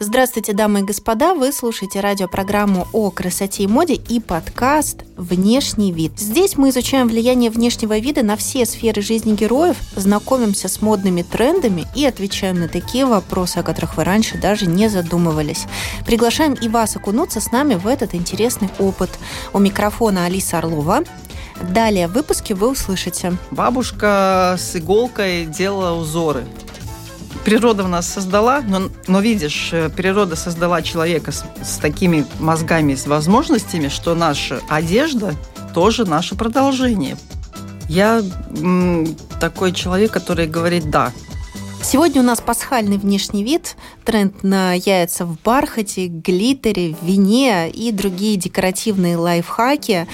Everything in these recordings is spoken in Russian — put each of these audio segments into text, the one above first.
Здравствуйте, дамы и господа! Вы слушаете радиопрограмму о красоте и моде и подкаст «Внешний вид». Здесь мы изучаем влияние внешнего вида на все сферы жизни героев, знакомимся с модными трендами и отвечаем на такие вопросы, о которых вы раньше даже не задумывались. Приглашаем и вас окунуться с нами в этот интересный опыт. У микрофона Алиса Орлова, Далее в выпуске вы услышите. Бабушка с иголкой делала узоры. Природа в нас создала, но, но видишь, э, природа создала человека с, с такими мозгами, с возможностями, что наша одежда тоже наше продолжение. Я м, такой человек, который говорит «да». Сегодня у нас пасхальный внешний вид, тренд на яйца в бархате, глиттере, вине и другие декоративные лайфхаки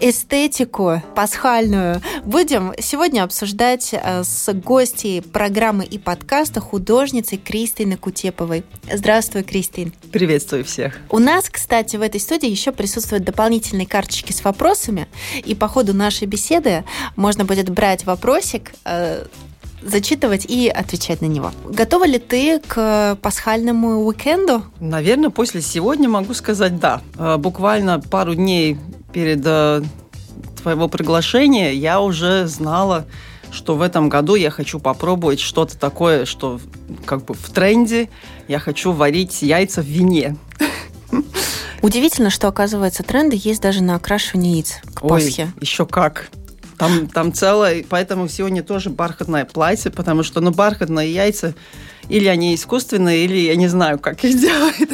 эстетику пасхальную будем сегодня обсуждать э, с гостьей программы и подкаста художницей Кристиной Кутеповой. Здравствуй, Кристин. Приветствую всех. У нас, кстати, в этой студии еще присутствуют дополнительные карточки с вопросами, и по ходу нашей беседы можно будет брать вопросик, э, зачитывать и отвечать на него. Готова ли ты к пасхальному уикенду? Наверное, после сегодня могу сказать да. Э, буквально пару дней перед э, твоего приглашения я уже знала, что в этом году я хочу попробовать что-то такое, что как бы в тренде. Я хочу варить яйца в вине. Удивительно, что, оказывается, тренды есть даже на окрашивание яиц к Ой, Пасхе. еще как. Там, там целое, поэтому сегодня тоже бархатное платье, потому что, ну, бархатные яйца, или они искусственные, или я не знаю, как их делают.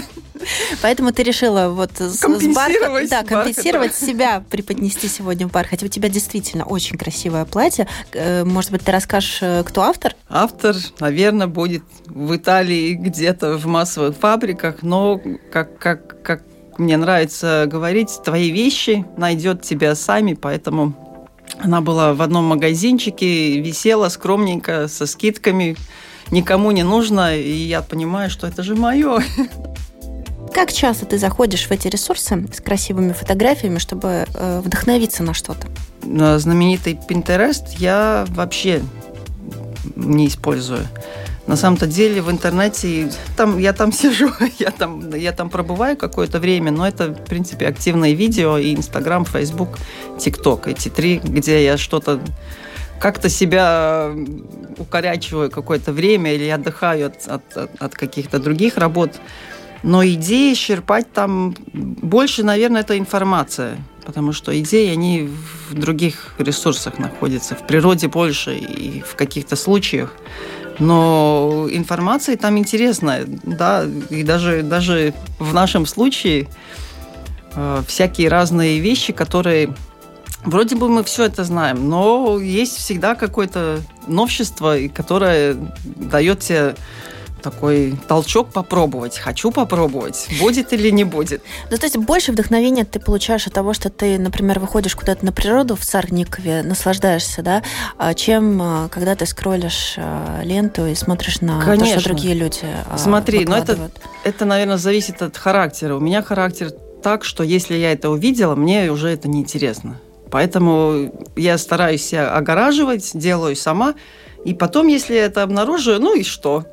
Поэтому ты решила вот компенсировать, с бархат, да, компенсировать себя, преподнести сегодня в бархате. У тебя действительно очень красивое платье. Э, может быть, ты расскажешь, э, кто автор? Автор, наверное, будет в Италии где-то в массовых фабриках, но как, как, как мне нравится говорить, твои вещи найдет тебя сами, поэтому она была в одном магазинчике, висела скромненько, со скидками, никому не нужно, и я понимаю, что это же мое. Как часто ты заходишь в эти ресурсы с красивыми фотографиями, чтобы э, вдохновиться на что-то? На знаменитый Pinterest я вообще не использую. На самом-то деле в интернете там, я там сижу, я там, я там пробываю какое-то время, но это, в принципе, активные видео и Инстаграм, Фейсбук, ТикТок. Эти три, где я что-то как-то себя укорячиваю какое-то время или отдыхаю от, от, от каких-то других работ. Но идеи черпать там больше, наверное, это информация. Потому что идеи, они в других ресурсах находятся. В природе больше и в каких-то случаях. Но информация там интересная, да, и даже, даже в нашем случае э, всякие разные вещи, которые Вроде бы мы все это знаем, но есть всегда какое-то новшество, которое дает тебе такой толчок попробовать. Хочу попробовать, будет или не будет. Ну, то есть больше вдохновения ты получаешь от того, что ты, например, выходишь куда-то на природу в Сарникове, наслаждаешься, да, а чем а, когда ты скроллишь а, ленту и смотришь на Конечно. то, что другие люди Смотри, но это, это, наверное, зависит от характера. У меня характер так, что если я это увидела, мне уже это неинтересно. Поэтому я стараюсь себя огораживать, делаю сама, и потом, если это обнаруживаю, ну и что?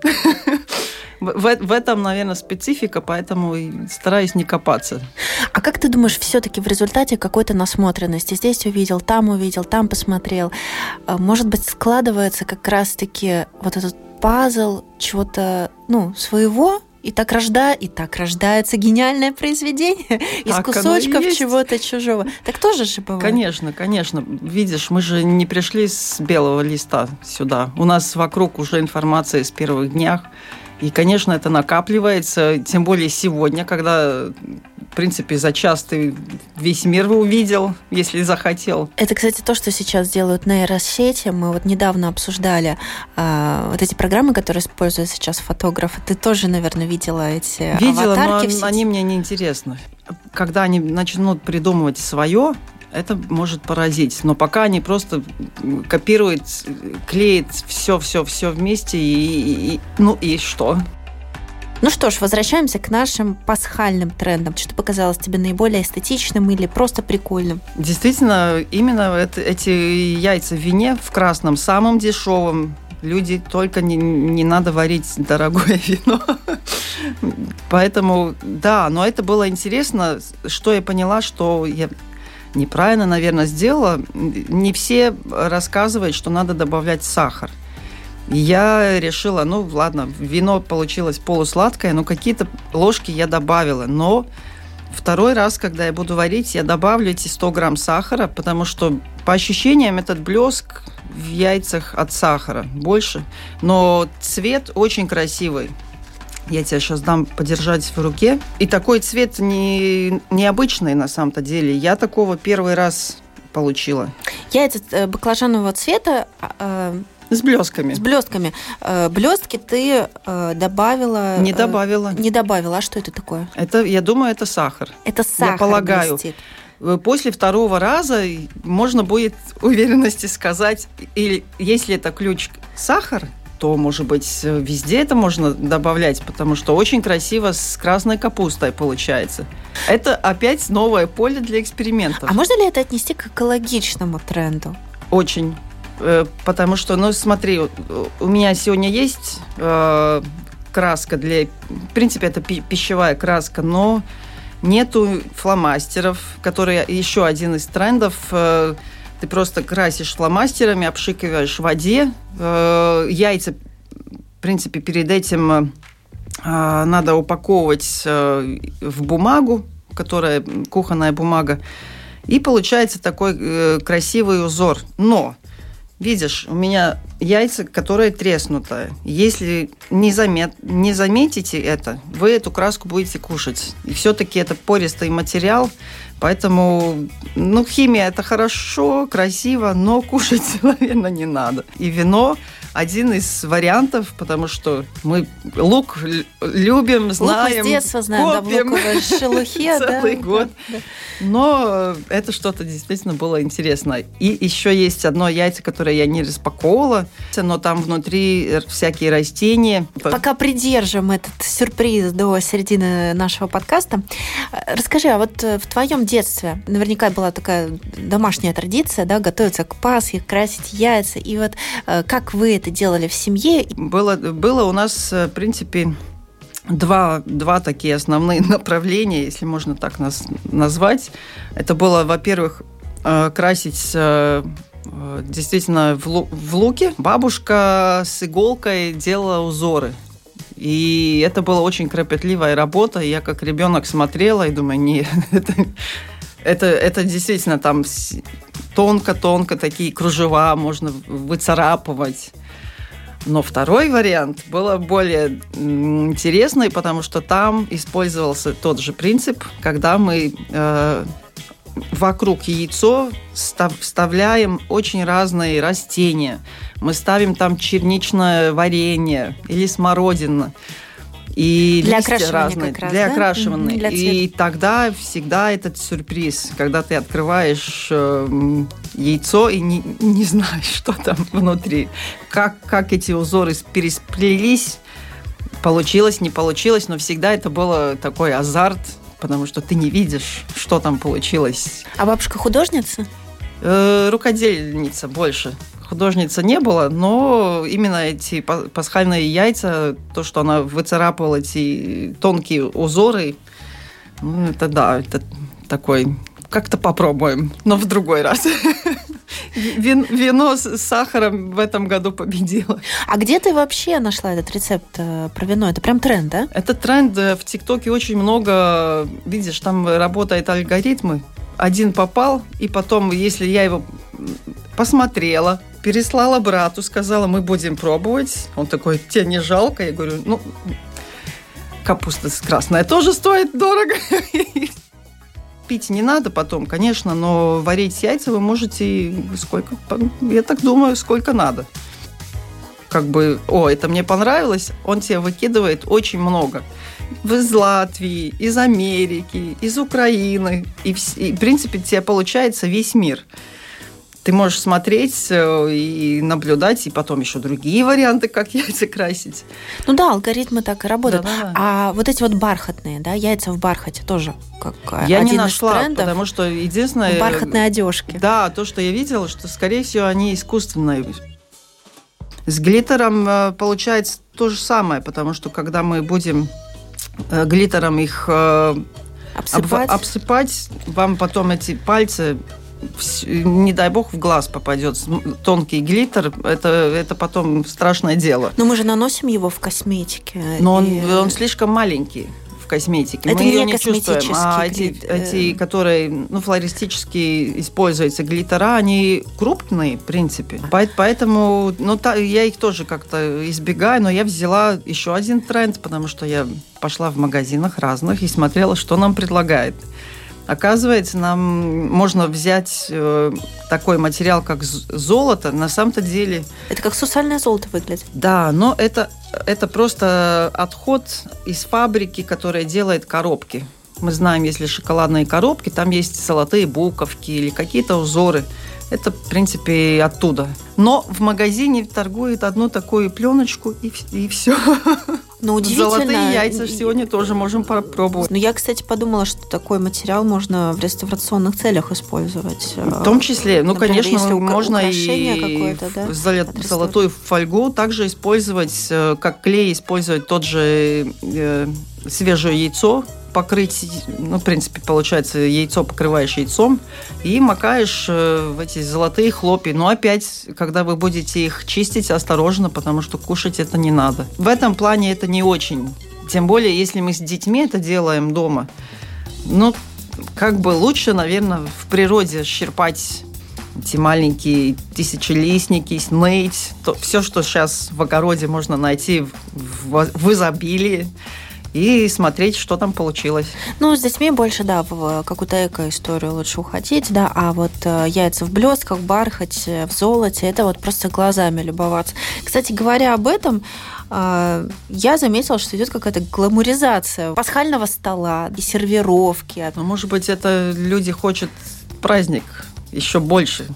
В, в этом, наверное, специфика, поэтому стараюсь не копаться. А как ты думаешь, все-таки в результате какой-то насмотренности? Здесь увидел, там увидел, там посмотрел. А, может быть, складывается как раз-таки вот этот пазл чего-то, ну, своего, и так, рожда... и так рождается гениальное произведение из так кусочков чего-то чужого. Так тоже же бывает. Конечно, конечно. Видишь, мы же не пришли с белого листа сюда. У нас вокруг уже информация с первых днях. И, конечно, это накапливается, тем более сегодня, когда в принципе, за час ты весь мир увидел, если захотел. Это, кстати, то, что сейчас делают нейросети. Мы вот недавно обсуждали э, вот эти программы, которые используют сейчас фотографы. Ты тоже, наверное, видела эти видела, аватарки но они мне не интересны. когда они начнут придумывать свое, это может поразить. Но пока они просто копируют, клеят все-все-все вместе, и, и, ну и что? Ну что ж, возвращаемся к нашим пасхальным трендам. Что показалось тебе наиболее эстетичным или просто прикольным? Действительно, именно это, эти яйца в вине в красном, самым дешевым. Люди только не, не надо варить дорогое вино. Поэтому, да, но это было интересно, что я поняла, что я неправильно, наверное, сделала. Не все рассказывают, что надо добавлять сахар. Я решила, ну ладно, вино получилось полусладкое, но какие-то ложки я добавила. Но второй раз, когда я буду варить, я добавлю эти 100 грамм сахара, потому что по ощущениям этот блеск в яйцах от сахара больше. Но цвет очень красивый. Я тебе сейчас дам подержать в руке. И такой цвет не, необычный на самом-то деле. Я такого первый раз получила. Яйца э, баклажанового цвета а, э, с блестками. С блестками. Э, блестки ты добавила. Не добавила. Не добавила. А что это такое? Это, я думаю, это сахар. Это сахар. Я полагаю. Блестит. После второго раза можно будет уверенности сказать, или если это ключ сахар, то, может быть, везде это можно добавлять, потому что очень красиво с красной капустой получается. Это опять новое поле для экспериментов. А можно ли это отнести к экологичному тренду? Очень. Э, потому что, ну, смотри, у меня сегодня есть э, краска для... В принципе, это пищевая краска, но нету фломастеров, которые еще один из трендов э, ты просто красишь фломастерами, обшикиваешь в воде. Э, яйца, в принципе, перед этим э, надо упаковывать э, в бумагу, которая кухонная бумага. И получается такой красивый узор. Но Видишь, у меня яйца, которые треснутые. Если не, замет, не заметите это, вы эту краску будете кушать. И все-таки это пористый материал, поэтому, ну, химия это хорошо, красиво, но кушать, наверное, не надо. И вино один из вариантов, потому что мы лук любим, знаем, лук с детства знаем, копим да, в шелухе, целый да, год. Да, да. Но это что-то действительно было интересно. И еще есть одно яйцо, которое я не распаковывала, но там внутри всякие растения. Пока придержим этот сюрприз до середины нашего подкаста, расскажи, а вот в твоем детстве наверняка была такая домашняя традиция, да, готовиться к Пасхе, красить яйца, и вот э, как вы это делали в семье? Было, было у нас, э, в принципе, два, два такие основные направления, если можно так нас назвать. Это было, во-первых, э, красить э, действительно в луке. Бабушка с иголкой делала узоры. И это была очень кропотливая работа. Я как ребенок смотрела и думаю, нет, это, это, это действительно там тонко-тонко такие кружева можно выцарапывать. Но второй вариант был более интересный, потому что там использовался тот же принцип, когда мы э, вокруг яйцо вставляем очень разные растения. Мы ставим там черничное варенье или смородина. И для листья разные, раз, для да? окрашивания. Для и тогда всегда этот сюрприз, когда ты открываешь э, яйцо и не, не знаешь, что там внутри, как, как эти узоры пересплелись, получилось, не получилось, но всегда это было такой азарт, потому что ты не видишь, что там получилось. А бабушка художница? Э, рукодельница больше художница не было, но именно эти пасхальные яйца, то, что она выцарапывала эти тонкие узоры, ну, это да, это такой как-то попробуем, но в другой раз. Вин, вино с сахаром в этом году победило. А где ты вообще нашла этот рецепт э, про вино? Это прям тренд, да? Это тренд. Э, в ТикТоке очень много, видишь, там работают алгоритмы. Один попал, и потом, если я его посмотрела, переслала брату, сказала, мы будем пробовать. Он такой, тебе не жалко? Я говорю, ну, капуста красная тоже стоит дорого. Пить не надо потом, конечно, но варить яйца вы можете сколько, я так думаю, сколько надо. Как бы, о, это мне понравилось, он тебе выкидывает очень много. из Латвии, из Америки, из Украины. И, и в принципе, тебе получается весь мир ты можешь смотреть э, и наблюдать, и потом еще другие варианты, как яйца красить. Ну да, алгоритмы так и работают. Да, да. А вот эти вот бархатные, да, яйца в бархате тоже как Я один не нашла, из трендов. потому что единственное... Бархатные одежки. Да, то, что я видела, что, скорее всего, они искусственные. С глиттером э, получается то же самое, потому что когда мы будем э, глиттером их обсыпать, обсыпать вам потом эти пальцы не дай бог, в глаз попадет тонкий глиттер, это, это потом страшное дело. Но мы же наносим его в косметике. Но и... он, он слишком маленький в косметике. Это мы не ее не чувствуем. А эти, э. эти, которые ну, флористически используются глиттера, они крупные, в принципе. Поэтому ну, та, я их тоже как-то избегаю, но я взяла еще один тренд, потому что я пошла в магазинах разных и смотрела, что нам предлагает. Оказывается, нам можно взять э, такой материал, как золото, на самом-то деле... Это как сусальное золото выглядит? Да, но это, это просто отход из фабрики, которая делает коробки. Мы знаем, если шоколадные коробки, там есть золотые буковки или какие-то узоры. Это, в принципе, оттуда. Но в магазине торгует одну такую пленочку и, и все. Но удивительно. Золотые яйца сегодня тоже можем попробовать. Но я, кстати, подумала, что такой материал можно в реставрационных целях использовать. В том числе, ну, Например, конечно, можно и да? золотую фольгу также использовать, э, как клей использовать тот же э, свежее яйцо, покрыть, ну, в принципе, получается, яйцо покрываешь яйцом и макаешь э, в эти золотые хлопья. Но опять, когда вы будете их чистить, осторожно, потому что кушать это не надо. В этом плане это не очень. Тем более, если мы с детьми это делаем дома. Ну, как бы лучше, наверное, в природе щерпать эти маленькие тысячелистники, сныть, то, все, что сейчас в огороде можно найти в, в, в изобилии и смотреть, что там получилось. Ну, с детьми больше, да, в какую-то эко-историю лучше уходить, да, а вот э, яйца в блестках, бархате, в золоте, это вот просто глазами любоваться. Кстати говоря об этом, э, я заметила, что идет какая-то гламуризация пасхального стола и сервировки. Ну, может быть, это люди хотят праздник еще больше,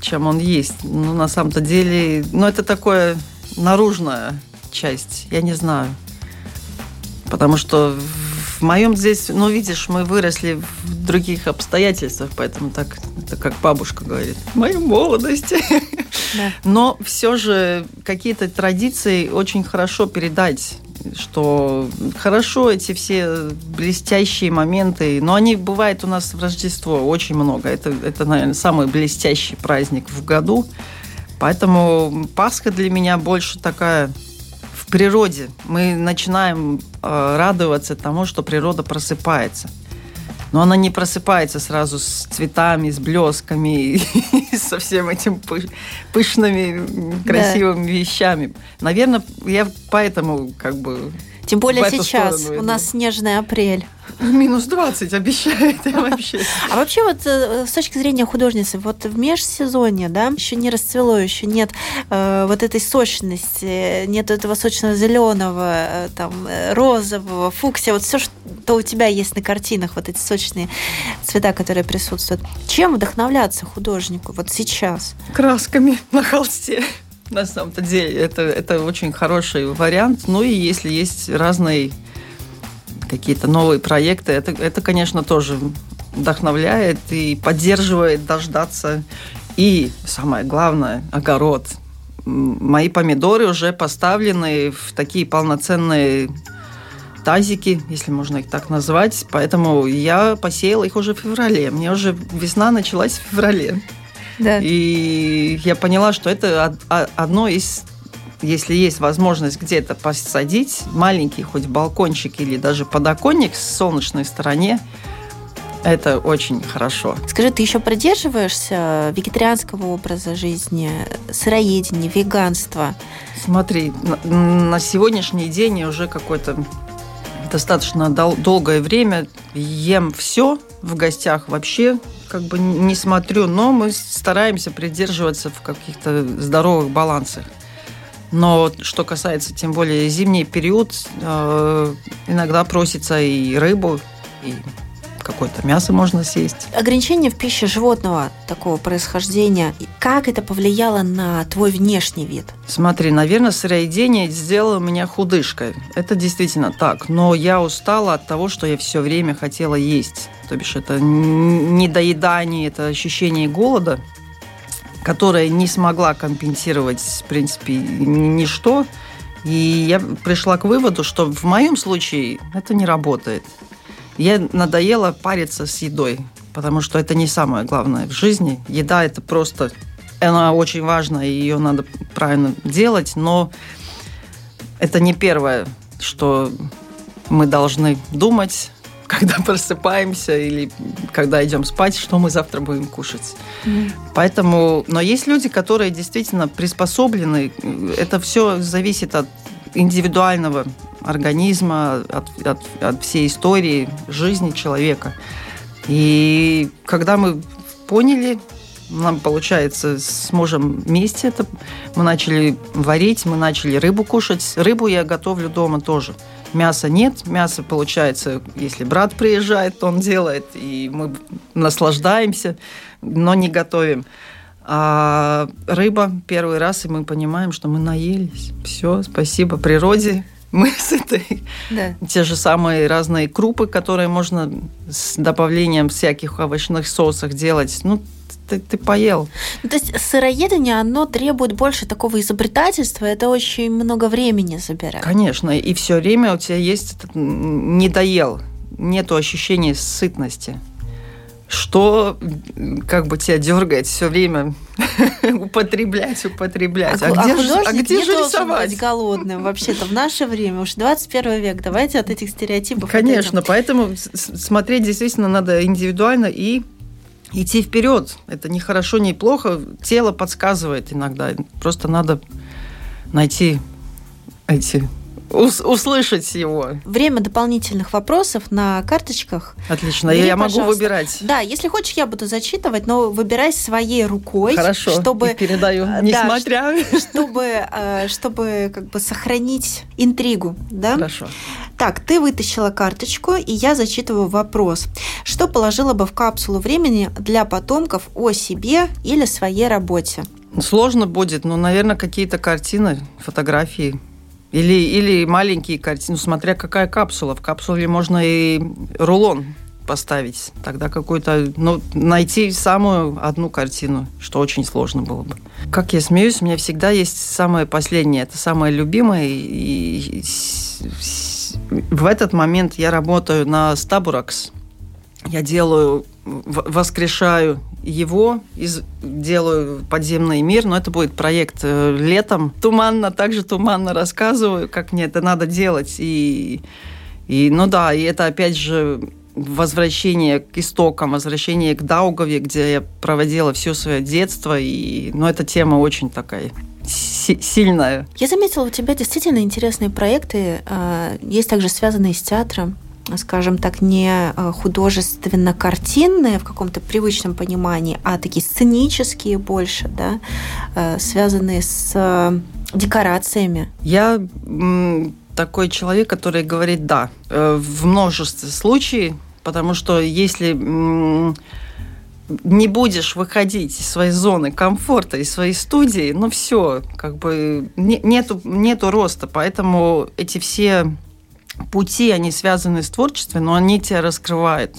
чем он есть. Ну, на самом-то деле, ну, это такое наружная часть, я не знаю. Потому что в моем здесь, ну, видишь, мы выросли в других обстоятельствах, поэтому так, это как бабушка говорит, в моей молодости. Да. Но все же какие-то традиции очень хорошо передать что хорошо эти все блестящие моменты, но они бывают у нас в Рождество очень много. Это, это наверное, самый блестящий праздник в году. Поэтому Пасха для меня больше такая природе мы начинаем э, радоваться тому, что природа просыпается. Но она не просыпается сразу с цветами, с блесками и со всем этим пышными, красивыми да. вещами. Наверное, я поэтому как бы тем более сейчас у нас снежный апрель. Минус 20 обещает вообще. А вообще вот э, с точки зрения художницы, вот в межсезонье, да, еще не расцвело, еще нет э, вот этой сочности, нет этого сочного зеленого, э, там, э, розового, фуксия, вот все, что у тебя есть на картинах, вот эти сочные цвета, которые присутствуют. Чем вдохновляться художнику вот сейчас? Красками на холсте. На самом-то деле это, это очень хороший вариант. Ну и если есть разные какие-то новые проекты, это, это, конечно, тоже вдохновляет и поддерживает дождаться. И самое главное, огород. Мои помидоры уже поставлены в такие полноценные тазики, если можно их так назвать. Поэтому я посеяла их уже в феврале. Мне уже весна началась в феврале. Да. И я поняла, что это одно из если есть возможность где-то посадить маленький хоть балкончик или даже подоконник с солнечной стороне, это очень хорошо. Скажи, ты еще придерживаешься вегетарианского образа жизни, сыроедения, веганства? Смотри, на, на сегодняшний день я уже какой-то достаточно дол- долгое время ем все в гостях вообще как бы не смотрю, но мы стараемся придерживаться в каких-то здоровых балансах. Но что касается, тем более, зимний период, э, иногда просится и рыбу, и какое-то мясо можно съесть. Ограничение в пище животного такого происхождения, как это повлияло на твой внешний вид? Смотри, наверное, сыроедение сделало меня худышкой. Это действительно так. Но я устала от того, что я все время хотела есть. То бишь это недоедание, это ощущение голода, которое не смогла компенсировать, в принципе, ничто. И я пришла к выводу, что в моем случае это не работает. Я надоело париться с едой, потому что это не самое главное в жизни. Еда это просто, она очень важна, и ее надо правильно делать, но это не первое, что мы должны думать, когда просыпаемся или когда идем спать, что мы завтра будем кушать. Mm. Поэтому, но есть люди, которые действительно приспособлены. Это все зависит от индивидуального организма, от, от, от всей истории жизни человека. И когда мы поняли, нам, получается, с мужем вместе это, мы начали варить, мы начали рыбу кушать. Рыбу я готовлю дома тоже. Мяса нет, мясо, получается, если брат приезжает, то он делает, и мы наслаждаемся, но не готовим. А рыба первый раз, и мы понимаем, что мы наелись. Все, спасибо природе. Мы с этой да. те же самые разные крупы, которые можно с добавлением всяких овощных соусов делать. Ну, ты, ты поел. Ну, то есть сыроедение, оно требует больше такого изобретательства, это очень много времени забирает. Конечно, и все время у тебя есть этот недоел, нету ощущения сытности что как бы тебя дергает все время употреблять, употреблять. А, а, где, а же, а где же рисовать? быть голодным вообще-то в наше время, уж 21 век. Давайте от этих стереотипов. Конечно, поэтому смотреть действительно надо индивидуально и идти вперед. Это не хорошо, не плохо. Тело подсказывает иногда. Просто надо найти эти ус услышать его. Время дополнительных вопросов на карточках. Отлично, Бери, я пожалуйста. могу выбирать. Да, если хочешь, я буду зачитывать, но выбирай своей рукой. Хорошо, чтобы, передаю, несмотря. Да, чтобы, э, чтобы как бы сохранить интригу. Да? Хорошо. Так, ты вытащила карточку, и я зачитываю вопрос. Что положила бы в капсулу времени для потомков о себе или своей работе? Сложно будет, но, наверное, какие-то картины, фотографии или, или маленькие картины, ну, смотря какая капсула. В капсуле можно и рулон поставить. Тогда какую-то, ну, найти самую одну картину, что очень сложно было бы. Как я смеюсь, у меня всегда есть самое последнее, это самое любимое. И в этот момент я работаю на Стабуракс. Я делаю, воскрешаю его, из, делаю подземный мир, но это будет проект э, летом. Туманно, также туманно рассказываю, как мне это надо делать. И, и ну да, и это опять же возвращение к истокам, возвращение к Даугаве, где я проводила все свое детство. И, ну, эта тема очень такая сильная. Я заметила, у тебя действительно интересные проекты, а, есть также связанные с театром скажем так, не э, художественно-картинные в каком-то привычном понимании, а такие сценические больше, да, э, связанные с э, декорациями. Я такой человек, который говорит «да» в множестве случаев, потому что если не будешь выходить из своей зоны комфорта, из своей студии, ну все, как бы нету, нету роста. Поэтому эти все пути, они связаны с творчеством, но они тебя раскрывают.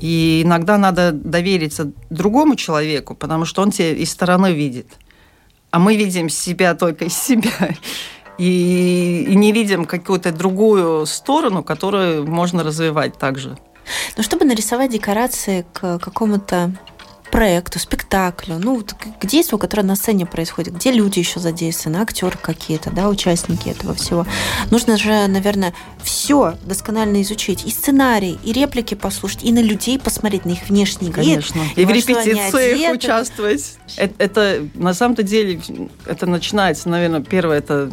И иногда надо довериться другому человеку, потому что он тебя из стороны видит. А мы видим себя только из себя. И, и не видим какую-то другую сторону, которую можно развивать также. Но чтобы нарисовать декорации к какому-то проекту, спектаклю, ну, вот к действию, которое на сцене происходит, где люди еще задействованы, актеры какие-то, да, участники этого всего. Нужно же, наверное, все досконально изучить. И сценарий, и реплики послушать, и на людей посмотреть, на их внешний вид. Конечно. И, и в репетициях участвовать. Это, это, на самом-то деле, это начинается, наверное, первое, это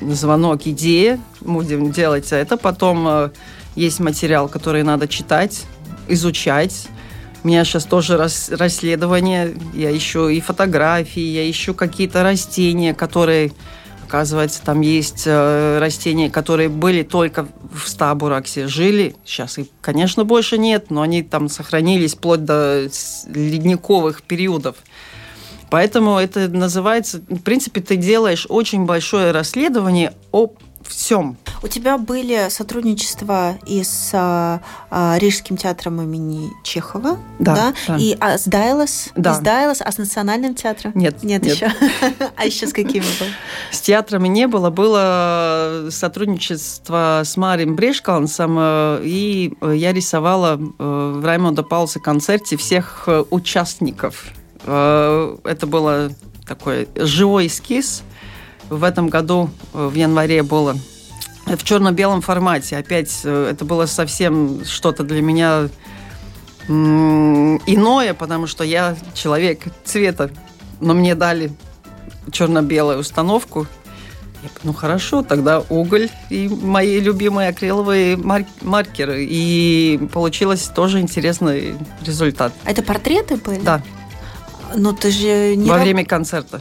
звонок, идея, будем делать это. Потом э, есть материал, который надо читать, изучать, у меня сейчас тоже рас, расследование, я ищу и фотографии, я ищу какие-то растения, которые Оказывается, там есть э, растения, которые были только в Стабураксе, жили. Сейчас их, конечно, больше нет, но они там сохранились вплоть до ледниковых периодов. Поэтому это называется, в принципе, ты делаешь очень большое расследование о всем. У тебя были сотрудничества и с а, а, Рижским театром имени Чехова, да, да? да. и а, с Дайлас, да. с Дайлас, а с Национальным театром? Нет, нет, нет. еще. а еще с какими был? С театрами не было, было сотрудничество с Марим Брешкалансом, э, и я рисовала э, в Раймонда Паулса концерте всех э, участников. Это было такой живой эскиз – в этом году э, в январе было в черно-белом формате. Опять э, это было совсем что-то для меня иное, потому что я человек цвета, но мне дали черно-белую установку. Я, ну хорошо, тогда уголь и мои любимые акриловые маркеры. И получилось тоже интересный результат. Это портреты были? Да. Но ты же не... Во время концерта.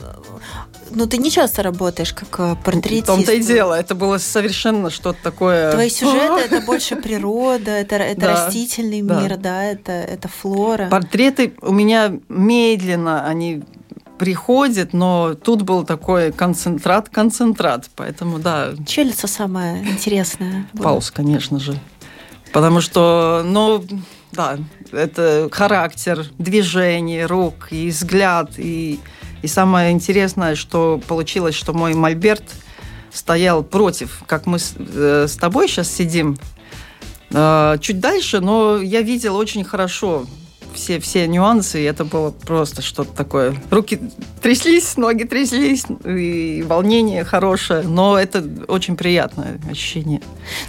Ну, ты не часто работаешь как э, портретист. В том-то и дело. Это было совершенно что-то такое... Твои сюжеты – это больше природа, это, это да, растительный да. мир, да, это, это флора. Портреты у меня медленно, они приходят, но тут был такой концентрат-концентрат, поэтому да. Чье лицо самое интересное? Паус, конечно же. Потому что, ну, да, это характер, движение рук и взгляд, и и самое интересное, что получилось, что мой мольберт стоял против, как мы с, э, с тобой сейчас сидим, э, чуть дальше, но я видел очень хорошо все, все нюансы, и это было просто что-то такое. Руки тряслись, ноги тряслись, и волнение хорошее, но это очень приятное ощущение.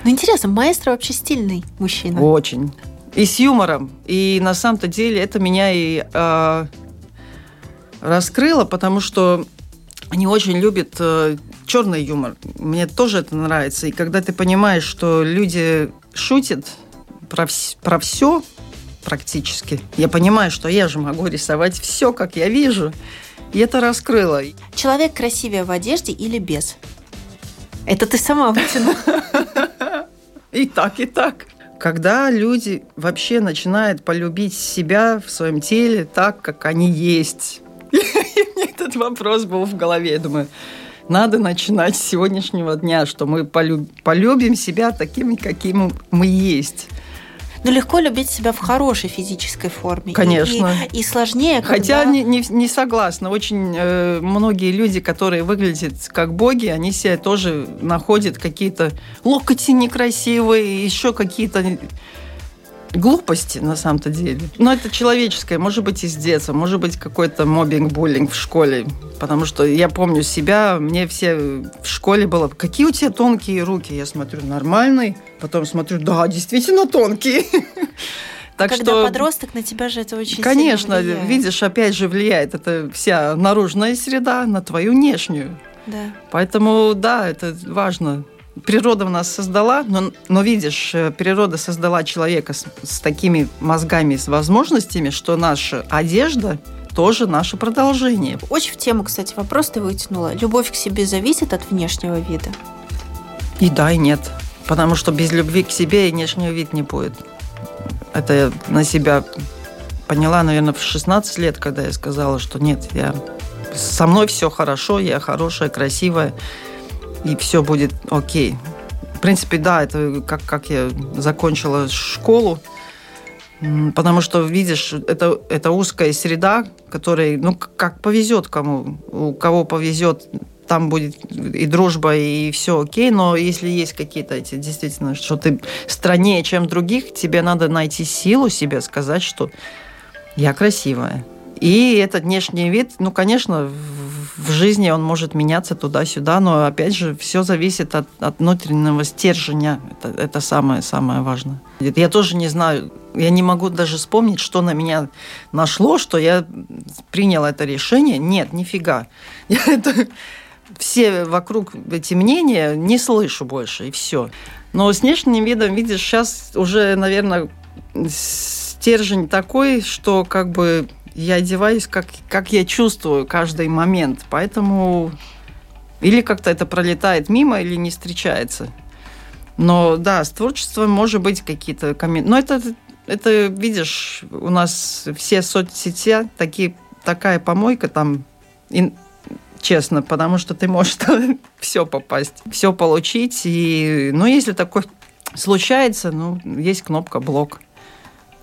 Ну, интересно, маэстро вообще стильный мужчина. Очень. И с юмором. И на самом-то деле это меня и э, раскрыла, потому что они очень любят э, черный юмор. Мне тоже это нравится. И когда ты понимаешь, что люди шутят про, вс- про все практически, я понимаю, что я же могу рисовать все, как я вижу. И это раскрыло. Человек красивее в одежде или без? Это ты сама вытянула. И так, и так. Когда люди вообще начинают полюбить себя в своем теле так, как они есть, этот вопрос был в голове. Я думаю, надо начинать с сегодняшнего дня, что мы полюб, полюбим себя такими, какими мы есть. Но легко любить себя в хорошей физической форме. Конечно. И, и, и сложнее, когда... Хотя не, не, не согласна. Очень э, многие люди, которые выглядят как боги, они себя тоже находят какие-то локоти некрасивые, еще какие-то глупости на самом-то деле. Но это человеческое, может быть, из детства, может быть, какой-то мобинг, буллинг в школе. Потому что я помню себя, мне все в школе было, какие у тебя тонкие руки? Я смотрю, нормальный. Потом смотрю, да, действительно тонкие. Так Когда что, подросток, на тебя же это очень Конечно, видишь, опять же влияет это вся наружная среда на твою внешнюю. Да. Поэтому, да, это важно природа у нас создала, но, но видишь, э, природа создала человека с, с такими мозгами, с возможностями, что наша одежда тоже наше продолжение. Очень в тему, кстати, вопрос ты вытянула. Любовь к себе зависит от внешнего вида? И да, и нет. Потому что без любви к себе и внешнего вид не будет. Это я на себя поняла, наверное, в 16 лет, когда я сказала, что нет, я со мной все хорошо, я хорошая, красивая и все будет окей. В принципе, да, это как, как я закончила школу, потому что, видишь, это, это узкая среда, которая, ну, как повезет кому, у кого повезет, там будет и дружба, и все окей, но если есть какие-то эти, действительно, что ты страннее, чем других, тебе надо найти силу себе сказать, что я красивая. И этот внешний вид, ну, конечно, в жизни он может меняться туда-сюда, но опять же все зависит от, от внутреннего стержня. Это, это самое самое важное. Я тоже не знаю, я не могу даже вспомнить, что на меня нашло, что я приняла это решение. Нет, нифига. Я это, все вокруг эти мнения не слышу больше, и все. Но с внешним видом, видишь, сейчас уже, наверное, стержень такой, что как бы я одеваюсь, как, как я чувствую каждый момент. Поэтому Или как-то это пролетает мимо, или не встречается. Но да, с творчеством может быть какие-то комменты. Но это, это, видишь, у нас все соцсети такие, такая помойка там, и, честно, потому что ты можешь все попасть, все получить. И, ну, если такое случается, ну, есть кнопка блок.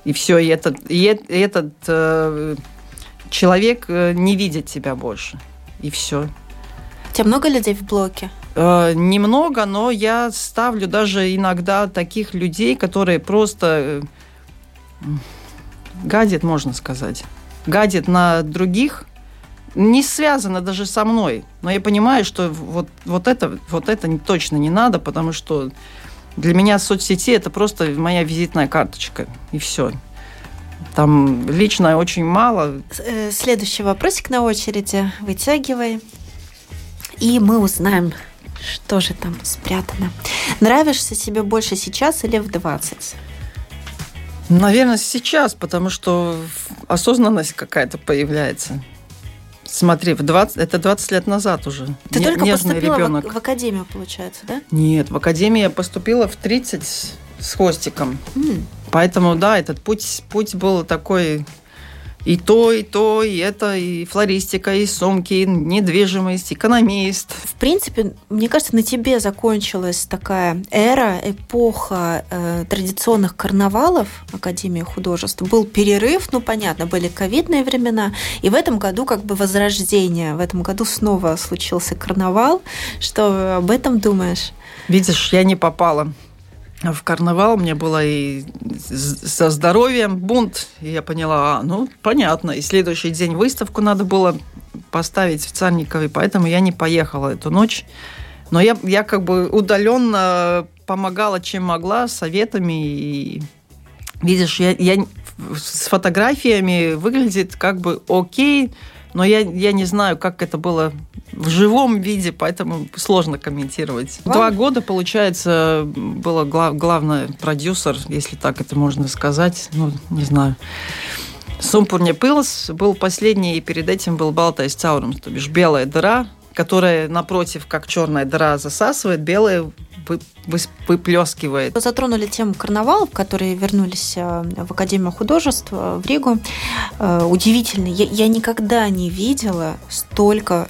И все, и этот, и этот э, человек э, не видит тебя больше. И все. У тебя много людей в блоке? Э, немного, но я ставлю даже иногда таких людей, которые просто э, гадят, можно сказать. Гадят на других, не связано даже со мной. Но я понимаю, что вот, вот, это, вот это точно не надо, потому что для меня соцсети это просто моя визитная карточка. И все. Там лично очень мало. Э, следующий вопросик на очереди. Вытягивай. И мы узнаем, что же там спрятано? Нравишься себе больше сейчас или в 20? Наверное, сейчас, потому что осознанность какая-то появляется. Смотри, в 20, это 20 лет назад уже. Ты Не, только поступила ребенок. В, в академию, получается, да? Нет, в академию я поступила в 30 с хвостиком. Mm. Поэтому, да, этот путь, путь был такой и то, и то, и это, и флористика, и сумки, и недвижимость, экономист. В принципе, мне кажется, на тебе закончилась такая эра, эпоха э, традиционных карнавалов Академии художеств. Был перерыв, ну, понятно, были ковидные времена, и в этом году как бы возрождение. В этом году снова случился карнавал. Что об этом думаешь? Видишь, я не попала в карнавал, мне было и со здоровьем бунт. И я поняла, а, ну, понятно. И следующий день выставку надо было поставить в Царникове, поэтому я не поехала эту ночь. Но я, я как бы удаленно помогала, чем могла, советами. И, видишь, я, я с фотографиями выглядит как бы окей, но я, я не знаю, как это было в живом виде, поэтому сложно комментировать. Вам? Два года, получается, было глав, главный продюсер, если так это можно сказать. Ну, не знаю. Сумпурне Пылс был последний, и перед этим был Балтайс Цаурум, то бишь белая дыра, которая напротив, как черная дыра, засасывает, белая выплескивает. Вы затронули тему карнавалов, которые вернулись э, в Академию художеств э, в Ригу. Э, удивительно, я, я никогда не видела столько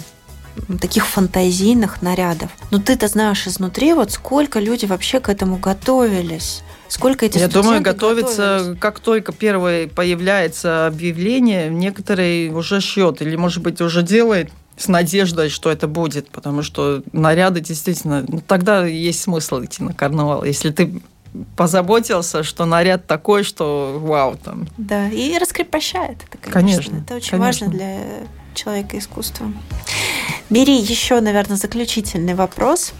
таких фантазийных нарядов. Но ты-то знаешь изнутри, вот сколько люди вообще к этому готовились. Сколько эти Я думаю, готовится, готовились? как только первое появляется объявление, некоторые уже шьет или, может быть, уже делает с надеждой, что это будет, потому что наряды действительно... Ну, тогда есть смысл идти на карнавал. Если ты позаботился, что наряд такой, что вау там. Да, и раскрепощает это, конечно. конечно это очень конечно. важно для человека искусства. Бери еще, наверное, заключительный вопрос.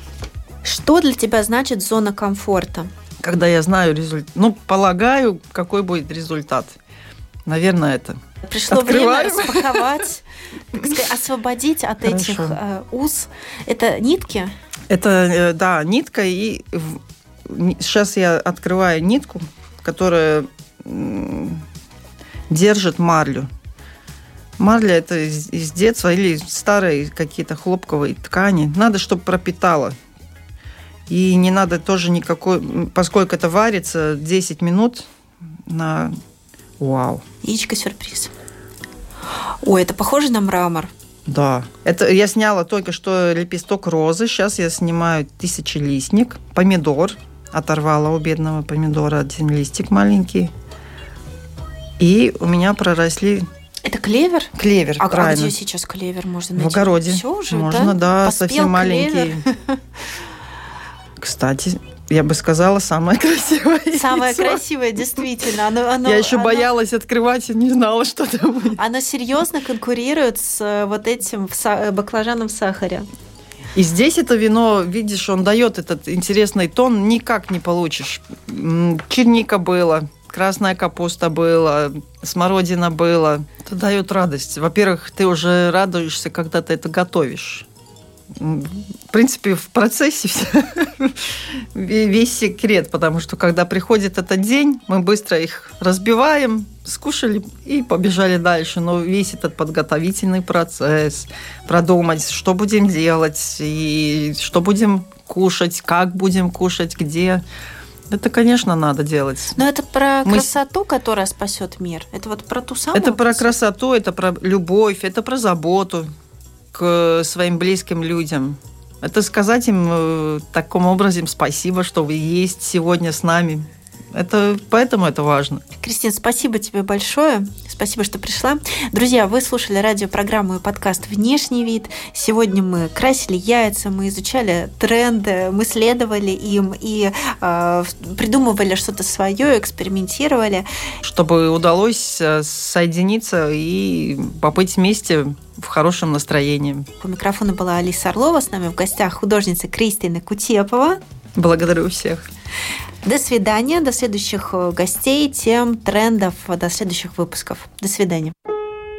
Что для тебя значит зона комфорта? Когда я знаю результат, ну, полагаю, какой будет результат. Наверное, это. Пришло Открываем. время распаковать, сказать, освободить от Хорошо. этих э, уз. Это нитки? Это, э, да, нитка. И сейчас я открываю нитку, которая держит марлю. Марля это из, из детства или старые какие-то хлопковые ткани. Надо, чтобы пропитало. И не надо тоже никакой, поскольку это варится 10 минут на... Вау. Яичко-сюрприз. Ой, это похоже на мрамор. Да. Это я сняла только что лепесток розы. Сейчас я снимаю тысячелистник. Помидор. Оторвала у бедного помидора один листик маленький. И у меня проросли это клевер? Клевер, а, правильно. А где сейчас клевер можно найти? В огороде. Все уже, Можно, да, да совсем маленький. Кстати, я бы сказала, самое красивое Самое яйцо. красивое, действительно. Оно, оно, я еще оно... боялась открывать и не знала, что это будет. Оно серьезно конкурирует с э, вот этим э, баклажаном в сахаре. И здесь это вино, видишь, он дает этот интересный тон, никак не получишь. Черника было, красная капуста была, смородина была. Это дает радость. Во-первых, ты уже радуешься, когда ты это готовишь. В принципе, в процессе весь секрет, потому что когда приходит этот день, мы быстро их разбиваем, скушали и побежали дальше. Но весь этот подготовительный процесс, продумать, что будем делать, и что будем кушать, как будем кушать, где. Это, конечно, надо делать. Но это про Мы... красоту, которая спасет мир. Это вот про ту самую. Это про красоту, это про любовь, это про заботу к своим близким людям. Это сказать им э, таким образом спасибо, что вы есть сегодня с нами. Это, поэтому это важно. Кристина, спасибо тебе большое. Спасибо, что пришла. Друзья, вы слушали радиопрограмму и подкаст «Внешний вид». Сегодня мы красили яйца, мы изучали тренды, мы следовали им и э, придумывали что-то свое, экспериментировали. Чтобы удалось э, соединиться и побыть вместе в хорошем настроении. По микрофону была Алиса Орлова, с нами в гостях художница Кристина Кутепова. Благодарю всех. До свидания, до следующих э, гостей, тем, трендов, до следующих выпусков. До свидания.